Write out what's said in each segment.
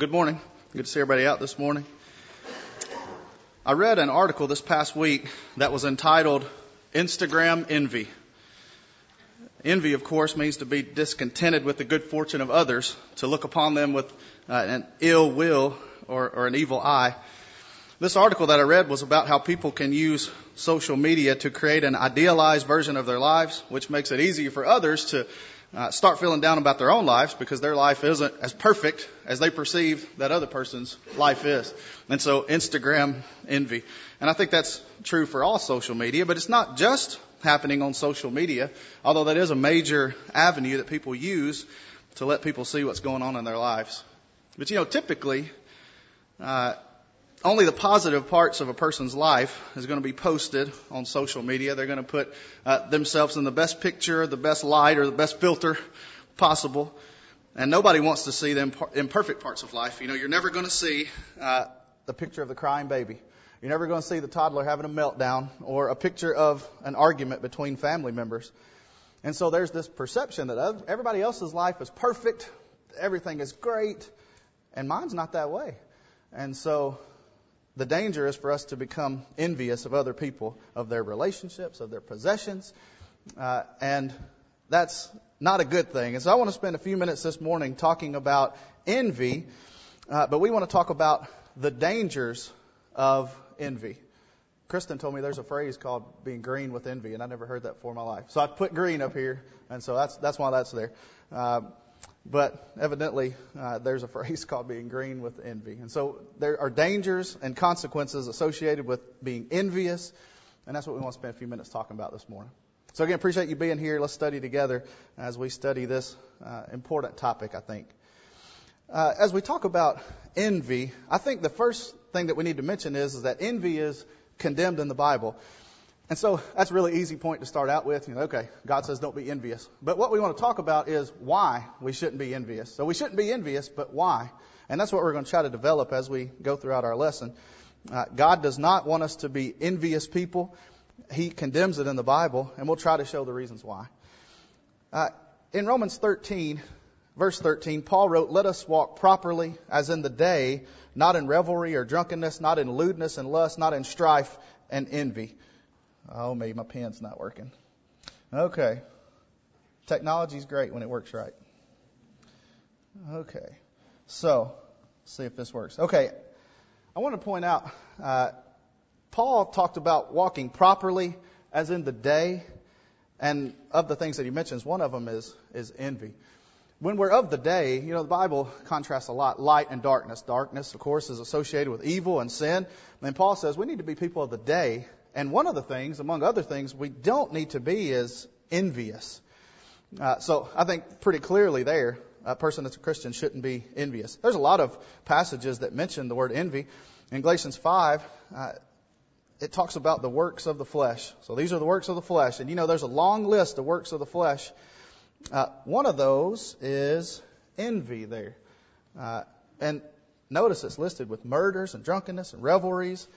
good morning. Good to see everybody out this morning. I read an article this past week that was entitled Instagram Envy. Envy, of course, means to be discontented with the good fortune of others, to look upon them with uh, an ill will or, or an evil eye. This article that I read was about how people can use social media to create an idealized version of their lives, which makes it easier for others to uh, start feeling down about their own lives because their life isn't as perfect as they perceive that other person's life is. And so Instagram envy. And I think that's true for all social media, but it's not just happening on social media, although that is a major avenue that people use to let people see what's going on in their lives. But you know, typically, uh, only the positive parts of a person's life is going to be posted on social media. They're going to put uh, themselves in the best picture, the best light, or the best filter possible. And nobody wants to see the imperfect parts of life. You know, you're never going to see uh, the picture of the crying baby. You're never going to see the toddler having a meltdown or a picture of an argument between family members. And so there's this perception that everybody else's life is perfect, everything is great, and mine's not that way. And so the danger is for us to become envious of other people, of their relationships, of their possessions, uh, and that's not a good thing. And so I want to spend a few minutes this morning talking about envy, uh, but we want to talk about the dangers of envy. Kristen told me there's a phrase called being green with envy, and I never heard that before in my life. So I put green up here, and so that's that's why that's there. Uh, but evidently, uh, there's a phrase called being green with envy. And so there are dangers and consequences associated with being envious. And that's what we want to spend a few minutes talking about this morning. So again, appreciate you being here. Let's study together as we study this uh, important topic, I think. Uh, as we talk about envy, I think the first thing that we need to mention is, is that envy is condemned in the Bible. And so that's a really easy point to start out with. You know, okay, God says don't be envious. But what we want to talk about is why we shouldn't be envious. So we shouldn't be envious, but why? And that's what we're going to try to develop as we go throughout our lesson. Uh, God does not want us to be envious people. He condemns it in the Bible, and we'll try to show the reasons why. Uh, in Romans 13, verse 13, Paul wrote, Let us walk properly as in the day, not in revelry or drunkenness, not in lewdness and lust, not in strife and envy Oh, maybe my pen's not working. Okay. Technology's great when it works right. Okay. So, see if this works. Okay. I want to point out, uh, Paul talked about walking properly as in the day, and of the things that he mentions, one of them is, is envy. When we're of the day, you know, the Bible contrasts a lot light and darkness. Darkness, of course, is associated with evil and sin. And Paul says we need to be people of the day and one of the things, among other things, we don't need to be is envious. Uh, so I think pretty clearly there, a person that's a Christian shouldn't be envious. There's a lot of passages that mention the word envy. In Galatians 5, uh, it talks about the works of the flesh. So these are the works of the flesh. And you know, there's a long list of works of the flesh. Uh, one of those is envy there. Uh, and notice it's listed with murders and drunkenness and revelries.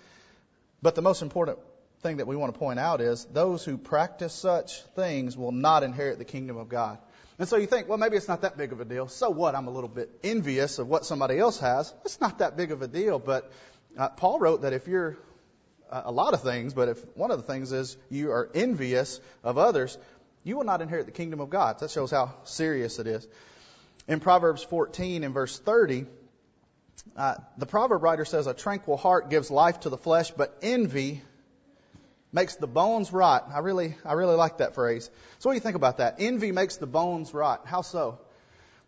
But the most important thing that we want to point out is those who practice such things will not inherit the kingdom of God. And so you think, well, maybe it's not that big of a deal. So what? I'm a little bit envious of what somebody else has. It's not that big of a deal. But uh, Paul wrote that if you're uh, a lot of things, but if one of the things is you are envious of others, you will not inherit the kingdom of God. That shows how serious it is. In Proverbs 14 and verse 30, uh, the proverb writer says, A tranquil heart gives life to the flesh, but envy makes the bones rot. I really, I really like that phrase. So what do you think about that? Envy makes the bones rot. How so?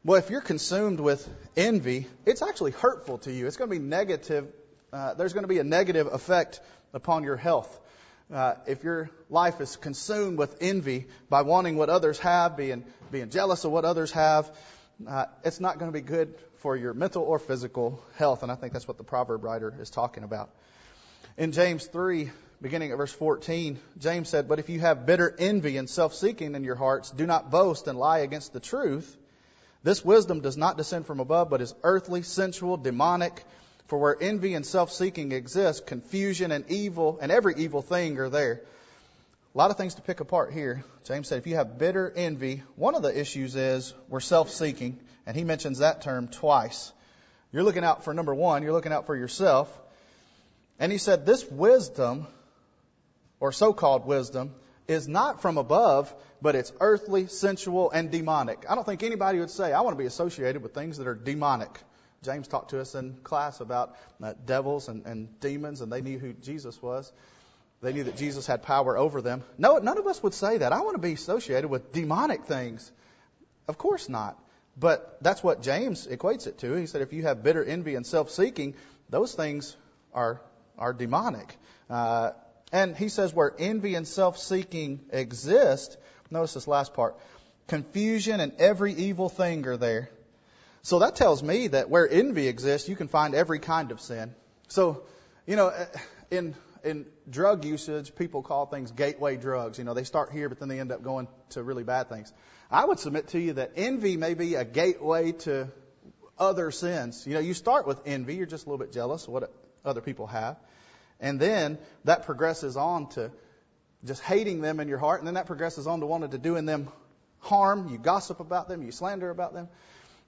Well, if you're consumed with envy, it's actually hurtful to you. It's going to be negative. Uh, there's going to be a negative effect upon your health. Uh, if your life is consumed with envy by wanting what others have, being being jealous of what others have, uh, it's not going to be good for your mental or physical health. And I think that's what the proverb writer is talking about. In James 3, beginning at verse 14, James said, But if you have bitter envy and self seeking in your hearts, do not boast and lie against the truth. This wisdom does not descend from above, but is earthly, sensual, demonic. For where envy and self seeking exist, confusion and evil and every evil thing are there. A lot of things to pick apart here. James said if you have bitter envy, one of the issues is we're self seeking, and he mentions that term twice. You're looking out for number one, you're looking out for yourself. And he said, This wisdom, or so called wisdom, is not from above, but it's earthly, sensual, and demonic. I don't think anybody would say, I want to be associated with things that are demonic. James talked to us in class about uh, devils and, and demons, and they knew who Jesus was. They knew that Jesus had power over them. No, none of us would say that. I want to be associated with demonic things. Of course not. But that's what James equates it to. He said if you have bitter envy and self-seeking, those things are are demonic. Uh, and he says where envy and self-seeking exist, notice this last part, confusion and every evil thing are there. So that tells me that where envy exists, you can find every kind of sin. So, you know, in in drug usage, people call things gateway drugs. You know, they start here, but then they end up going to really bad things. I would submit to you that envy may be a gateway to other sins. You know, you start with envy, you're just a little bit jealous of what other people have. And then that progresses on to just hating them in your heart, and then that progresses on to wanting to do in them harm. You gossip about them, you slander about them.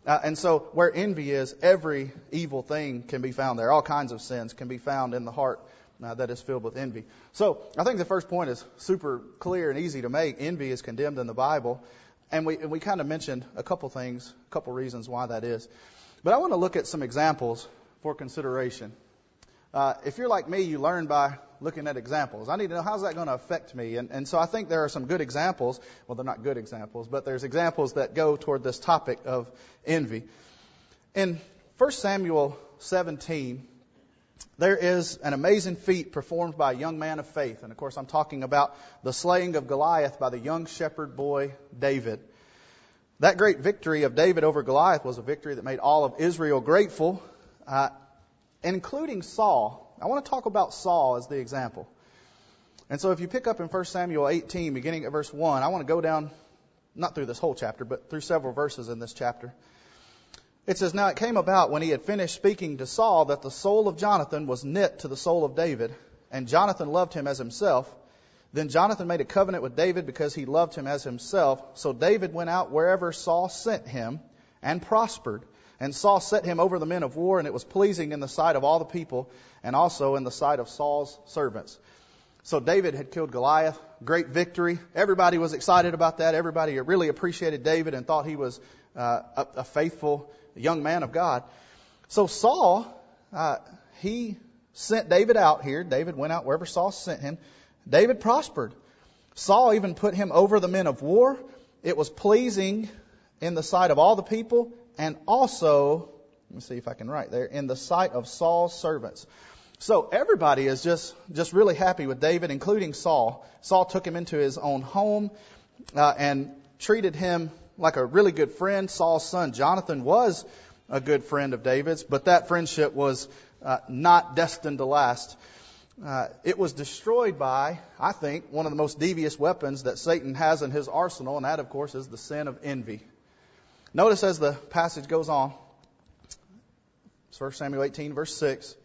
Uh, and so, where envy is, every evil thing can be found there. All kinds of sins can be found in the heart uh, that is filled with envy. So, I think the first point is super clear and easy to make. Envy is condemned in the Bible. And we, and we kind of mentioned a couple things, a couple reasons why that is. But I want to look at some examples for consideration. Uh, if you're like me, you learn by looking at examples. I need to know how's that going to affect me. And, and so I think there are some good examples. Well, they're not good examples, but there's examples that go toward this topic of envy. In 1 Samuel 17, there is an amazing feat performed by a young man of faith. And of course, I'm talking about the slaying of Goliath by the young shepherd boy David. That great victory of David over Goliath was a victory that made all of Israel grateful, uh, including Saul. I want to talk about Saul as the example. And so if you pick up in 1 Samuel 18, beginning at verse 1, I want to go down, not through this whole chapter, but through several verses in this chapter. It says, Now it came about when he had finished speaking to Saul that the soul of Jonathan was knit to the soul of David, and Jonathan loved him as himself. Then Jonathan made a covenant with David because he loved him as himself. So David went out wherever Saul sent him and prospered. And Saul set him over the men of war, and it was pleasing in the sight of all the people, and also in the sight of Saul's servants. So David had killed Goliath, great victory. Everybody was excited about that. Everybody really appreciated David and thought he was uh, a, a, faithful young man of God. So Saul, uh, he sent David out here. David went out wherever Saul sent him. David prospered. Saul even put him over the men of war. It was pleasing in the sight of all the people, and also, let me see if I can write there, in the sight of Saul's servants. So everybody is just, just really happy with David, including Saul. Saul took him into his own home uh, and treated him like a really good friend. Saul's son Jonathan was a good friend of David's, but that friendship was uh, not destined to last. Uh, it was destroyed by, I think, one of the most devious weapons that Satan has in his arsenal, and that, of course, is the sin of envy. Notice as the passage goes on, 1 Samuel 18, verse 6,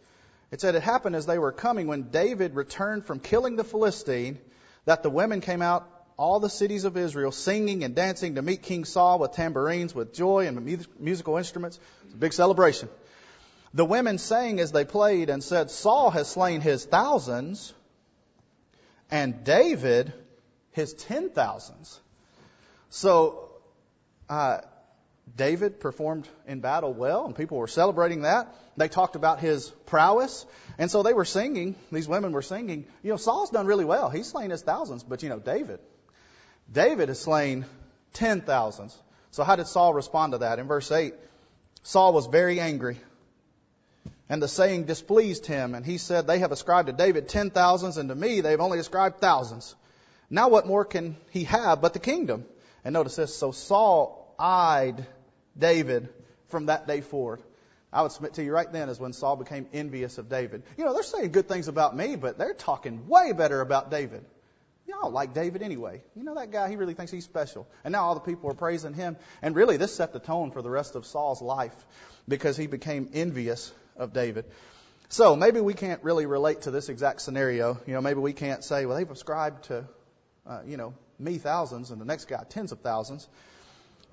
it said, It happened as they were coming when David returned from killing the Philistine that the women came out, all the cities of Israel, singing and dancing to meet King Saul with tambourines, with joy and musical instruments. It's a big celebration. The women sang as they played and said, Saul has slain his thousands, and David his ten thousands. So, uh, David performed in battle well, and people were celebrating that. They talked about his prowess, and so they were singing. These women were singing. You know, Saul's done really well. He's slain his thousands, but you know, David, David has slain ten thousands. So how did Saul respond to that? In verse eight, Saul was very angry, and the saying displeased him, and he said, "They have ascribed to David ten thousands, and to me they've only ascribed thousands. Now what more can he have but the kingdom?" And notice this. So Saul eyed David from that day forward. I would submit to you right then is when Saul became envious of David. You know, they're saying good things about me, but they're talking way better about David. Y'all like David anyway. You know that guy, he really thinks he's special. And now all the people are praising him. And really, this set the tone for the rest of Saul's life because he became envious of David. So maybe we can't really relate to this exact scenario. You know, maybe we can't say, well, they've ascribed to, uh, you know, me thousands and the next guy tens of thousands.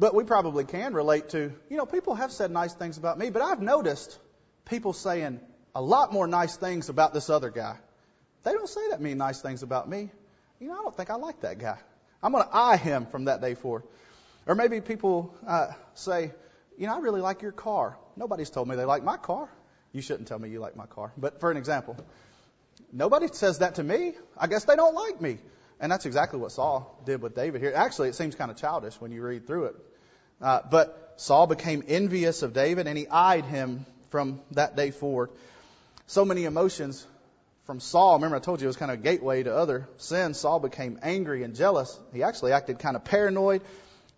But we probably can relate to, you know, people have said nice things about me, but I've noticed people saying a lot more nice things about this other guy. They don't say that many nice things about me. You know, I don't think I like that guy. I'm going to eye him from that day forward. Or maybe people uh, say, you know, I really like your car. Nobody's told me they like my car. You shouldn't tell me you like my car. But for an example, nobody says that to me. I guess they don't like me. And that's exactly what Saul did with David here. Actually, it seems kind of childish when you read through it. Uh, but Saul became envious of David and he eyed him from that day forward. So many emotions from Saul. Remember, I told you it was kind of a gateway to other sins. Saul became angry and jealous. He actually acted kind of paranoid.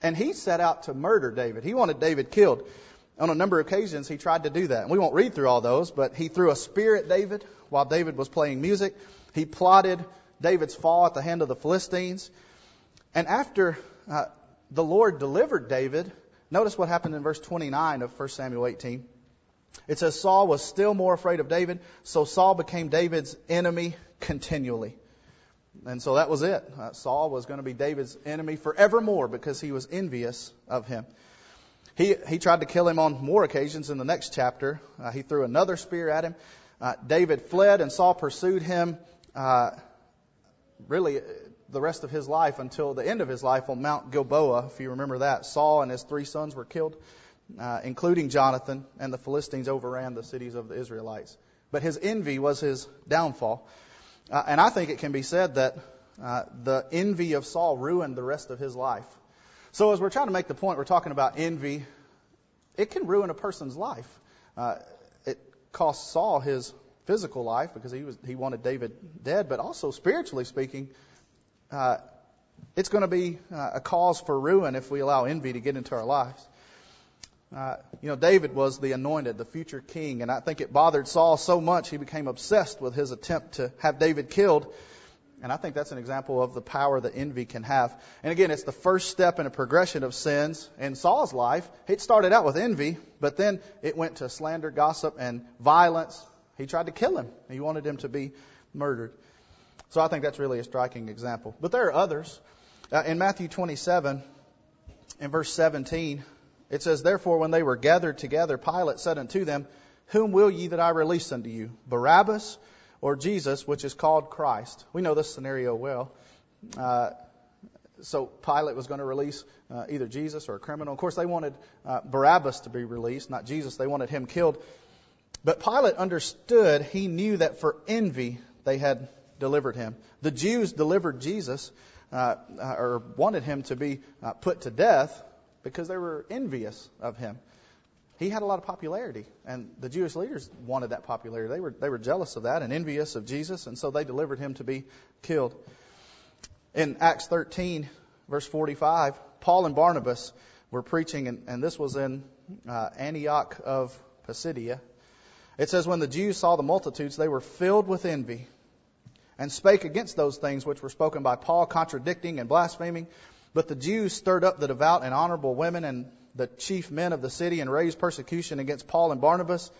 And he set out to murder David. He wanted David killed. On a number of occasions, he tried to do that. And we won't read through all those, but he threw a spear at David while David was playing music. He plotted David's fall at the hand of the Philistines. And after uh, the Lord delivered David, notice what happened in verse 29 of 1 Samuel 18. It says Saul was still more afraid of David, so Saul became David's enemy continually. And so that was it. Uh, Saul was going to be David's enemy forevermore because he was envious of him. He, he tried to kill him on more occasions in the next chapter. Uh, he threw another spear at him. Uh, David fled and Saul pursued him uh, really the rest of his life until the end of his life on Mount Gilboa, if you remember that. Saul and his three sons were killed, uh, including Jonathan, and the Philistines overran the cities of the Israelites. But his envy was his downfall. Uh, and I think it can be said that uh, the envy of Saul ruined the rest of his life. So as we're trying to make the point, we're talking about envy. It can ruin a person's life. Uh, it cost Saul his physical life because he was he wanted David dead, but also spiritually speaking, uh, it's going to be uh, a cause for ruin if we allow envy to get into our lives. Uh, you know, David was the anointed, the future king, and I think it bothered Saul so much he became obsessed with his attempt to have David killed. And I think that's an example of the power that envy can have. And again, it's the first step in a progression of sins in Saul's life. It started out with envy, but then it went to slander, gossip, and violence. He tried to kill him. He wanted him to be murdered. So I think that's really a striking example. But there are others. Uh, in Matthew 27, in verse 17, it says, Therefore, when they were gathered together, Pilate said unto them, Whom will ye that I release unto you? Barabbas or Jesus, which is called Christ. We know this scenario well. Uh, so Pilate was going to release uh, either Jesus or a criminal. Of course, they wanted uh, Barabbas to be released, not Jesus. They wanted him killed. But Pilate understood, he knew that for envy they had delivered him. The Jews delivered Jesus, uh, uh or wanted him to be uh, put to death because they were envious of him he had a lot of popularity, and the Jewish leaders wanted that popularity. They were they were jealous of that and envious of Jesus, and so they delivered him to be killed. In Acts 13, verse 45, Paul and Barnabas were preaching, and, and this was in uh, Antioch of Pisidia. It says, When the Jews saw the multitudes, they were filled with envy, and spake against those things which were spoken by Paul, contradicting and blaspheming. But the Jews stirred up the devout and honorable women and the chief men of the city and raised persecution against Paul and Barnabas.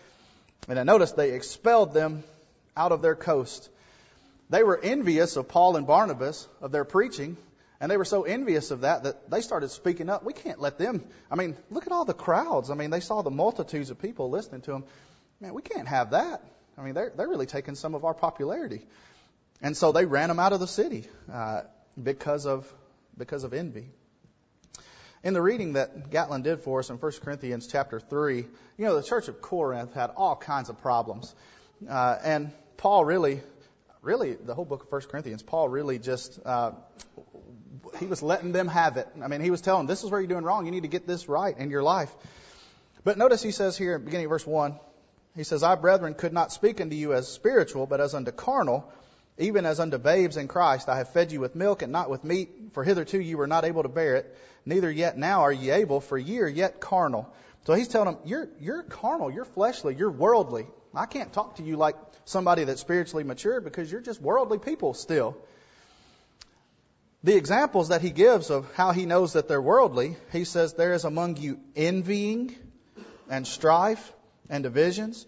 And I noticed they expelled them out of their coast. They were envious of Paul and Barnabas, of their preaching, and they were so envious of that that they started speaking up. We can't let them. I mean, look at all the crowds. I mean, they saw the multitudes of people listening to them. Man, we can't have that. I mean, they're, they're really taking some of our popularity. And so they ran them out of the city uh, because of because of envy. In the reading that Gatlin did for us in 1 Corinthians chapter 3, you know, the church of Corinth had all kinds of problems. Uh, and Paul really, really, the whole book of 1 Corinthians, Paul really just, uh, he was letting them have it. I mean, he was telling them, this is where you're doing wrong. You need to get this right in your life. But notice he says here, beginning of verse 1, he says, I, brethren, could not speak unto you as spiritual, but as unto carnal, even as unto babes in Christ. I have fed you with milk and not with meat, for hitherto you were not able to bear it neither yet now are ye able, for ye are yet carnal. So he's telling them, you're, you're carnal, you're fleshly, you're worldly. I can't talk to you like somebody that's spiritually mature because you're just worldly people still. The examples that he gives of how he knows that they're worldly, he says, there is among you envying and strife and divisions.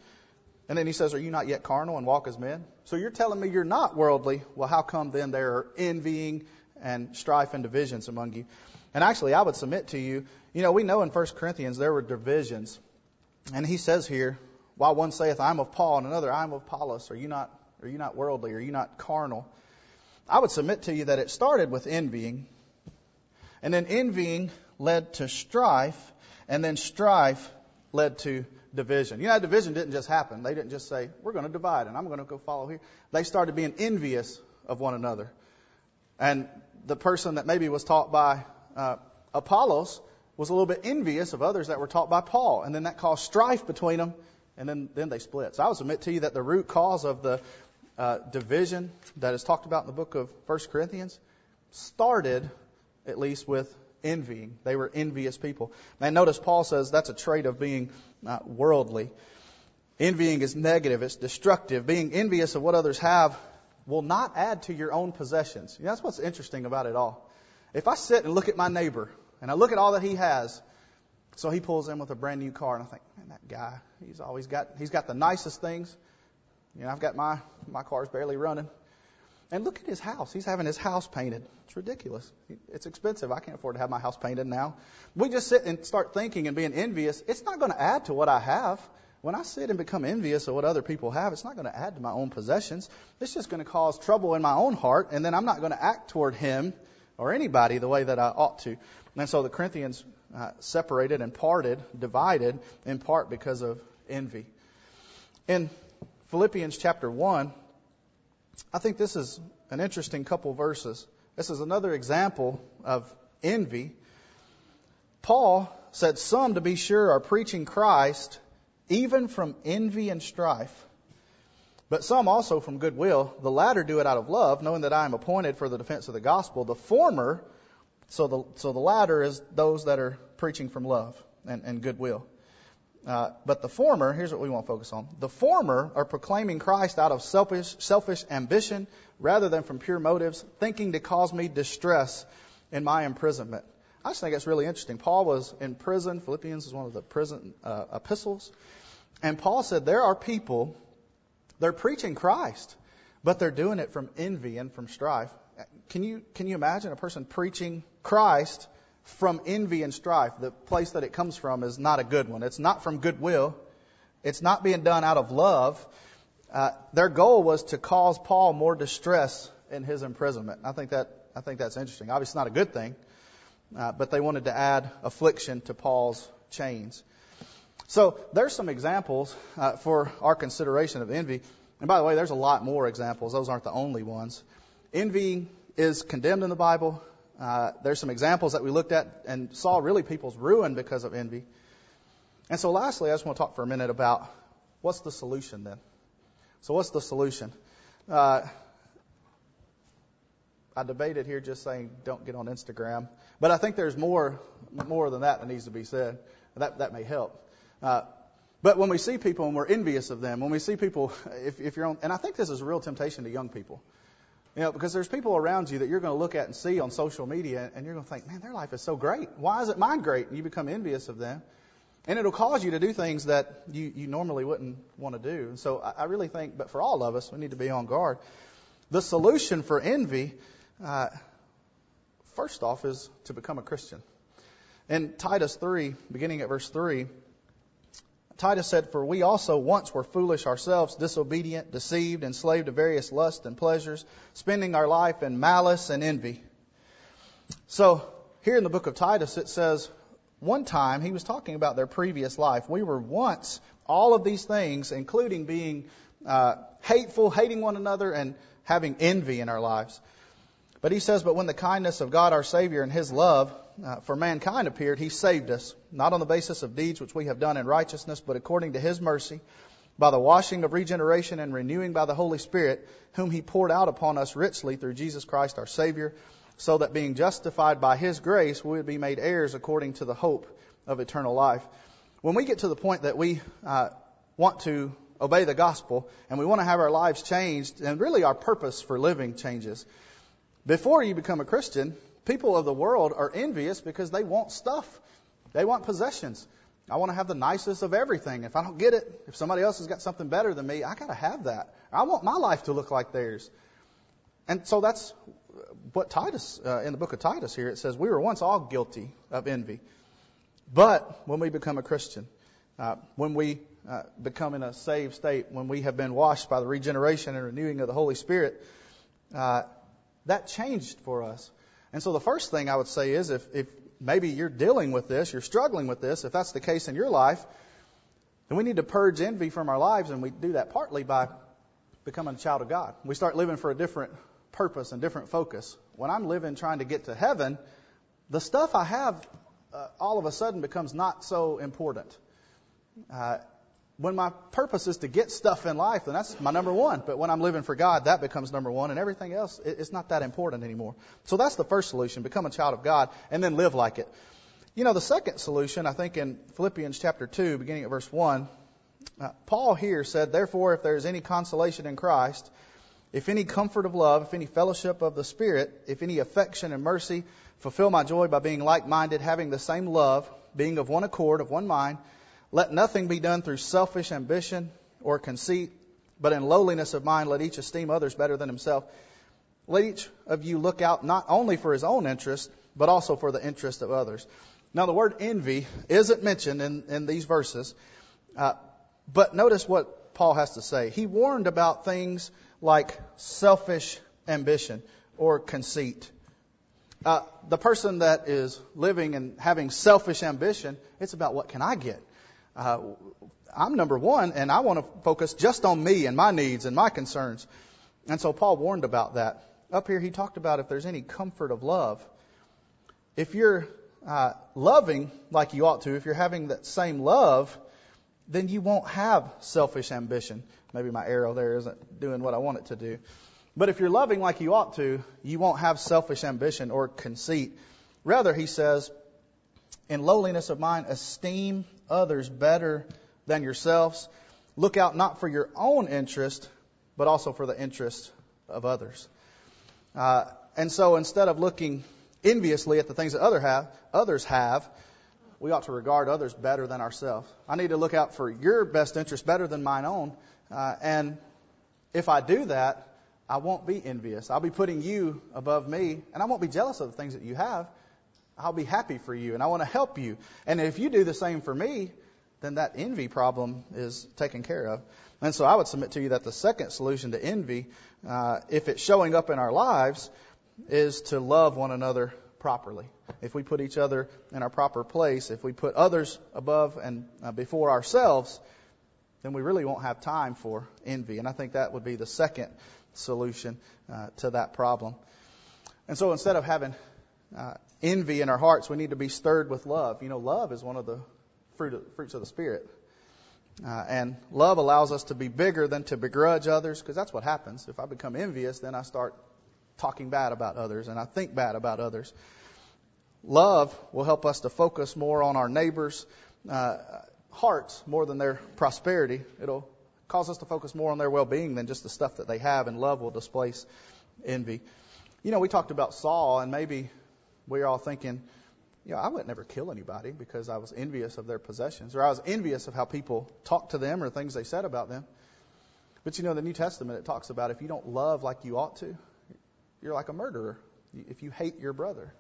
And then he says, Are you not yet carnal and walk as men? So you're telling me you're not worldly. Well, how come then there are envying and strife and divisions among you. And actually, I would submit to you, you know, we know in 1 Corinthians there were divisions. And he says here, while one saith, I'm of Paul, and another, I'm of Apollos, are you not, are you not worldly? Are you not carnal? I would submit to you that it started with envying, and then envying led to strife, and then strife led to division. You know, division didn't just happen. They didn't just say, we're going to divide and I'm going to go follow here. They started being envious of one another. And the person that maybe was taught by uh, Apollos was a little bit envious of others that were taught by Paul. And then that caused strife between them, and then, then they split. So I would submit to you that the root cause of the uh, division that is talked about in the book of 1 Corinthians started, at least, with envying. They were envious people. And notice Paul says that's a trait of being uh, worldly. Envying is negative, it's destructive. Being envious of what others have will not add to your own possessions. You know, that's what's interesting about it all. If I sit and look at my neighbor and I look at all that he has, so he pulls in with a brand new car, and I think, man, that guy, he's always got, he's got the nicest things. You know, I've got my, my car's barely running. And look at his house. He's having his house painted. It's ridiculous. It's expensive. I can't afford to have my house painted now. We just sit and start thinking and being envious. It's not going to add to what I have. When I sit and become envious of what other people have, it's not going to add to my own possessions. It's just going to cause trouble in my own heart, and then I'm not going to act toward him or anybody the way that I ought to. And so the Corinthians uh, separated and parted, divided, in part because of envy. In Philippians chapter 1, I think this is an interesting couple verses. This is another example of envy. Paul said, Some, to be sure, are preaching Christ even from envy and strife, but some also from goodwill. The latter do it out of love, knowing that I am appointed for the defense of the gospel. The former, so the, so the latter is those that are preaching from love and, and goodwill. Uh, but the former, here's what we want to focus on. The former are proclaiming Christ out of selfish, selfish ambition rather than from pure motives, thinking to cause me distress in my imprisonment. I just think it's really interesting. Paul was in prison. Philippians is one of the prison uh, epistles. And Paul said there are people, they're preaching Christ, but they're doing it from envy and from strife. Can you, can you imagine a person preaching Christ from envy and strife. The place that it comes from is not a good one. It's not from goodwill. It's not being done out of love. Uh, their goal was to cause Paul more distress in his imprisonment. I think that I think that's interesting. Obviously, not a good thing, uh, but they wanted to add affliction to Paul's chains. So there's some examples uh, for our consideration of envy. And by the way, there's a lot more examples. Those aren't the only ones. Envy is condemned in the Bible. Uh, there's some examples that we looked at and saw really people's ruin because of envy. And so, lastly, I just want to talk for a minute about what's the solution then. So, what's the solution? Uh, I debated here just saying don't get on Instagram, but I think there's more more than that that needs to be said. That that may help. Uh, but when we see people and we're envious of them, when we see people, if, if you're on, and I think this is a real temptation to young people. You know, because there's people around you that you're going to look at and see on social media, and you're going to think, man, their life is so great. Why isn't mine great? And you become envious of them. And it'll cause you to do things that you, you normally wouldn't want to do. And so I, I really think, but for all of us, we need to be on guard. The solution for envy, uh, first off, is to become a Christian. In Titus 3, beginning at verse 3, Titus said, For we also once were foolish ourselves, disobedient, deceived, enslaved to various lusts and pleasures, spending our life in malice and envy. So, here in the book of Titus, it says, one time, he was talking about their previous life. We were once all of these things, including being uh, hateful, hating one another, and having envy in our lives. But he says, But when the kindness of God our Savior and his love uh, for mankind appeared, he saved us, not on the basis of deeds which we have done in righteousness, but according to his mercy, by the washing of regeneration and renewing by the Holy Spirit, whom he poured out upon us richly through Jesus Christ our Savior, so that being justified by his grace, we would be made heirs according to the hope of eternal life. When we get to the point that we uh, want to obey the gospel and we want to have our lives changed, and really our purpose for living changes, before you become a Christian, people of the world are envious because they want stuff. They want possessions. I want to have the nicest of everything. If I don't get it, if somebody else has got something better than me, I got to have that. I want my life to look like theirs. And so that's what Titus, uh, in the book of Titus here, it says, We were once all guilty of envy. But when we become a Christian, uh, when we uh, become in a saved state, when we have been washed by the regeneration and renewing of the Holy Spirit, uh, that changed for us. And so the first thing I would say is if, if maybe you're dealing with this, you're struggling with this, if that's the case in your life, then we need to purge envy from our lives, and we do that partly by becoming a child of God. We start living for a different purpose and different focus. When I'm living trying to get to heaven, the stuff I have uh, all of a sudden becomes not so important. Uh, when my purpose is to get stuff in life, then that's my number one. But when I'm living for God, that becomes number one, and everything else, it's not that important anymore. So that's the first solution become a child of God, and then live like it. You know, the second solution, I think in Philippians chapter 2, beginning at verse 1, uh, Paul here said, Therefore, if there is any consolation in Christ, if any comfort of love, if any fellowship of the Spirit, if any affection and mercy, fulfill my joy by being like minded, having the same love, being of one accord, of one mind. Let nothing be done through selfish ambition or conceit, but in lowliness of mind let each esteem others better than himself. Let each of you look out not only for his own interest, but also for the interest of others. Now, the word envy isn't mentioned in, in these verses, uh, but notice what Paul has to say. He warned about things like selfish ambition or conceit. Uh, the person that is living and having selfish ambition, it's about what can I get? Uh, I'm number one, and I want to focus just on me and my needs and my concerns. And so Paul warned about that. Up here, he talked about if there's any comfort of love. If you're uh, loving like you ought to, if you're having that same love, then you won't have selfish ambition. Maybe my arrow there isn't doing what I want it to do. But if you're loving like you ought to, you won't have selfish ambition or conceit. Rather, he says, in lowliness of mind, esteem others better than yourselves. Look out not for your own interest, but also for the interest of others. Uh, and so instead of looking enviously at the things that other have, others have, we ought to regard others better than ourselves. I need to look out for your best interest better than mine own. Uh, and if I do that, I won't be envious. I'll be putting you above me, and I won't be jealous of the things that you have. I'll be happy for you, and I want to help you. And if you do the same for me, then that envy problem is taken care of. And so I would submit to you that the second solution to envy, uh, if it's showing up in our lives, is to love one another properly. If we put each other in our proper place, if we put others above and uh, before ourselves, then we really won't have time for envy. And I think that would be the second solution uh, to that problem. And so instead of having uh, envy in our hearts, we need to be stirred with love. You know, love is one of the fruit of, fruits of the Spirit. Uh, and love allows us to be bigger than to begrudge others, because that's what happens. If I become envious, then I start talking bad about others and I think bad about others. Love will help us to focus more on our neighbors' uh, hearts more than their prosperity. It'll cause us to focus more on their well-being than just the stuff that they have, and love will displace envy. You know, we talked about Saul, and maybe we're all thinking, you know, I would never kill anybody because I was envious of their possessions, or I was envious of how people talked to them or things they said about them. But you know, the New Testament it talks about if you don't love like you ought to, you're like a murderer. If you hate your brother,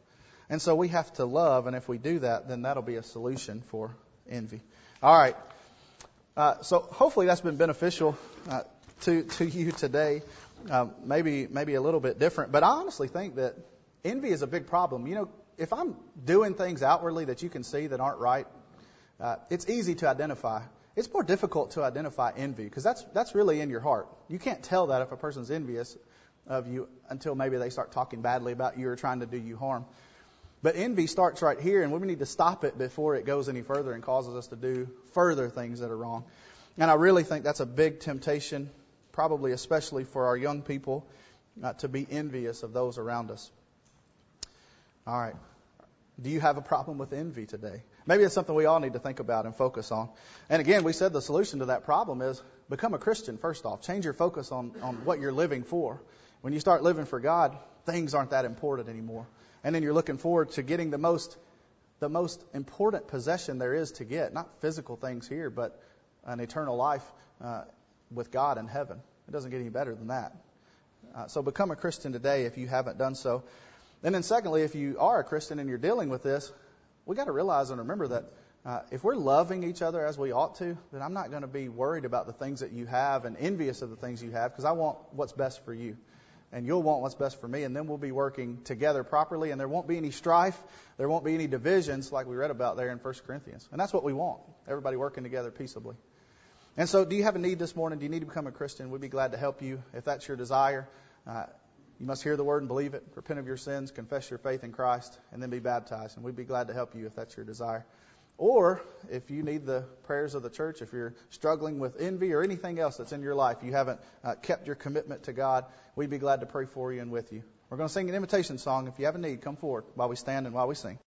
and so we have to love, and if we do that, then that'll be a solution for envy. All right. Uh, so hopefully that's been beneficial uh, to to you today. Um, maybe maybe a little bit different, but I honestly think that envy is a big problem. You know, if I'm doing things outwardly that you can see that aren't right, uh, it's easy to identify. It's more difficult to identify envy because that's that's really in your heart. You can't tell that if a person's envious of you until maybe they start talking badly about you or trying to do you harm. But envy starts right here, and we need to stop it before it goes any further and causes us to do further things that are wrong. And I really think that's a big temptation, probably especially for our young people, uh, to be envious of those around us. All right. Do you have a problem with envy today? Maybe it's something we all need to think about and focus on. And again, we said the solution to that problem is become a Christian first off. Change your focus on, on what you're living for. When you start living for God, things aren't that important anymore and then you're looking forward to getting the most the most important possession there is to get, not physical things here, but an eternal life uh, with God in heaven. It doesn't get any better than that. Uh, so become a Christian today if you haven't done so. And then secondly, if you are a Christian and you're dealing with this, we got to realize and remember that uh, if we're loving each other as we ought to, then I'm not going to be worried about the things that you have and envious of the things you have because I want what's best for you. And you'll want what's best for me, and then we'll be working together properly, and there won't be any strife, there won't be any divisions like we read about there in 1 Corinthians. And that's what we want everybody working together peaceably. And so, do you have a need this morning? Do you need to become a Christian? We'd be glad to help you if that's your desire. Uh, you must hear the word and believe it, repent of your sins, confess your faith in Christ, and then be baptized. And we'd be glad to help you if that's your desire. Or if you need the prayers of the church, if you're struggling with envy or anything else that's in your life, you haven't uh, kept your commitment to God, we'd be glad to pray for you and with you. We're going to sing an invitation song. If you have a need, come forward while we stand and while we sing.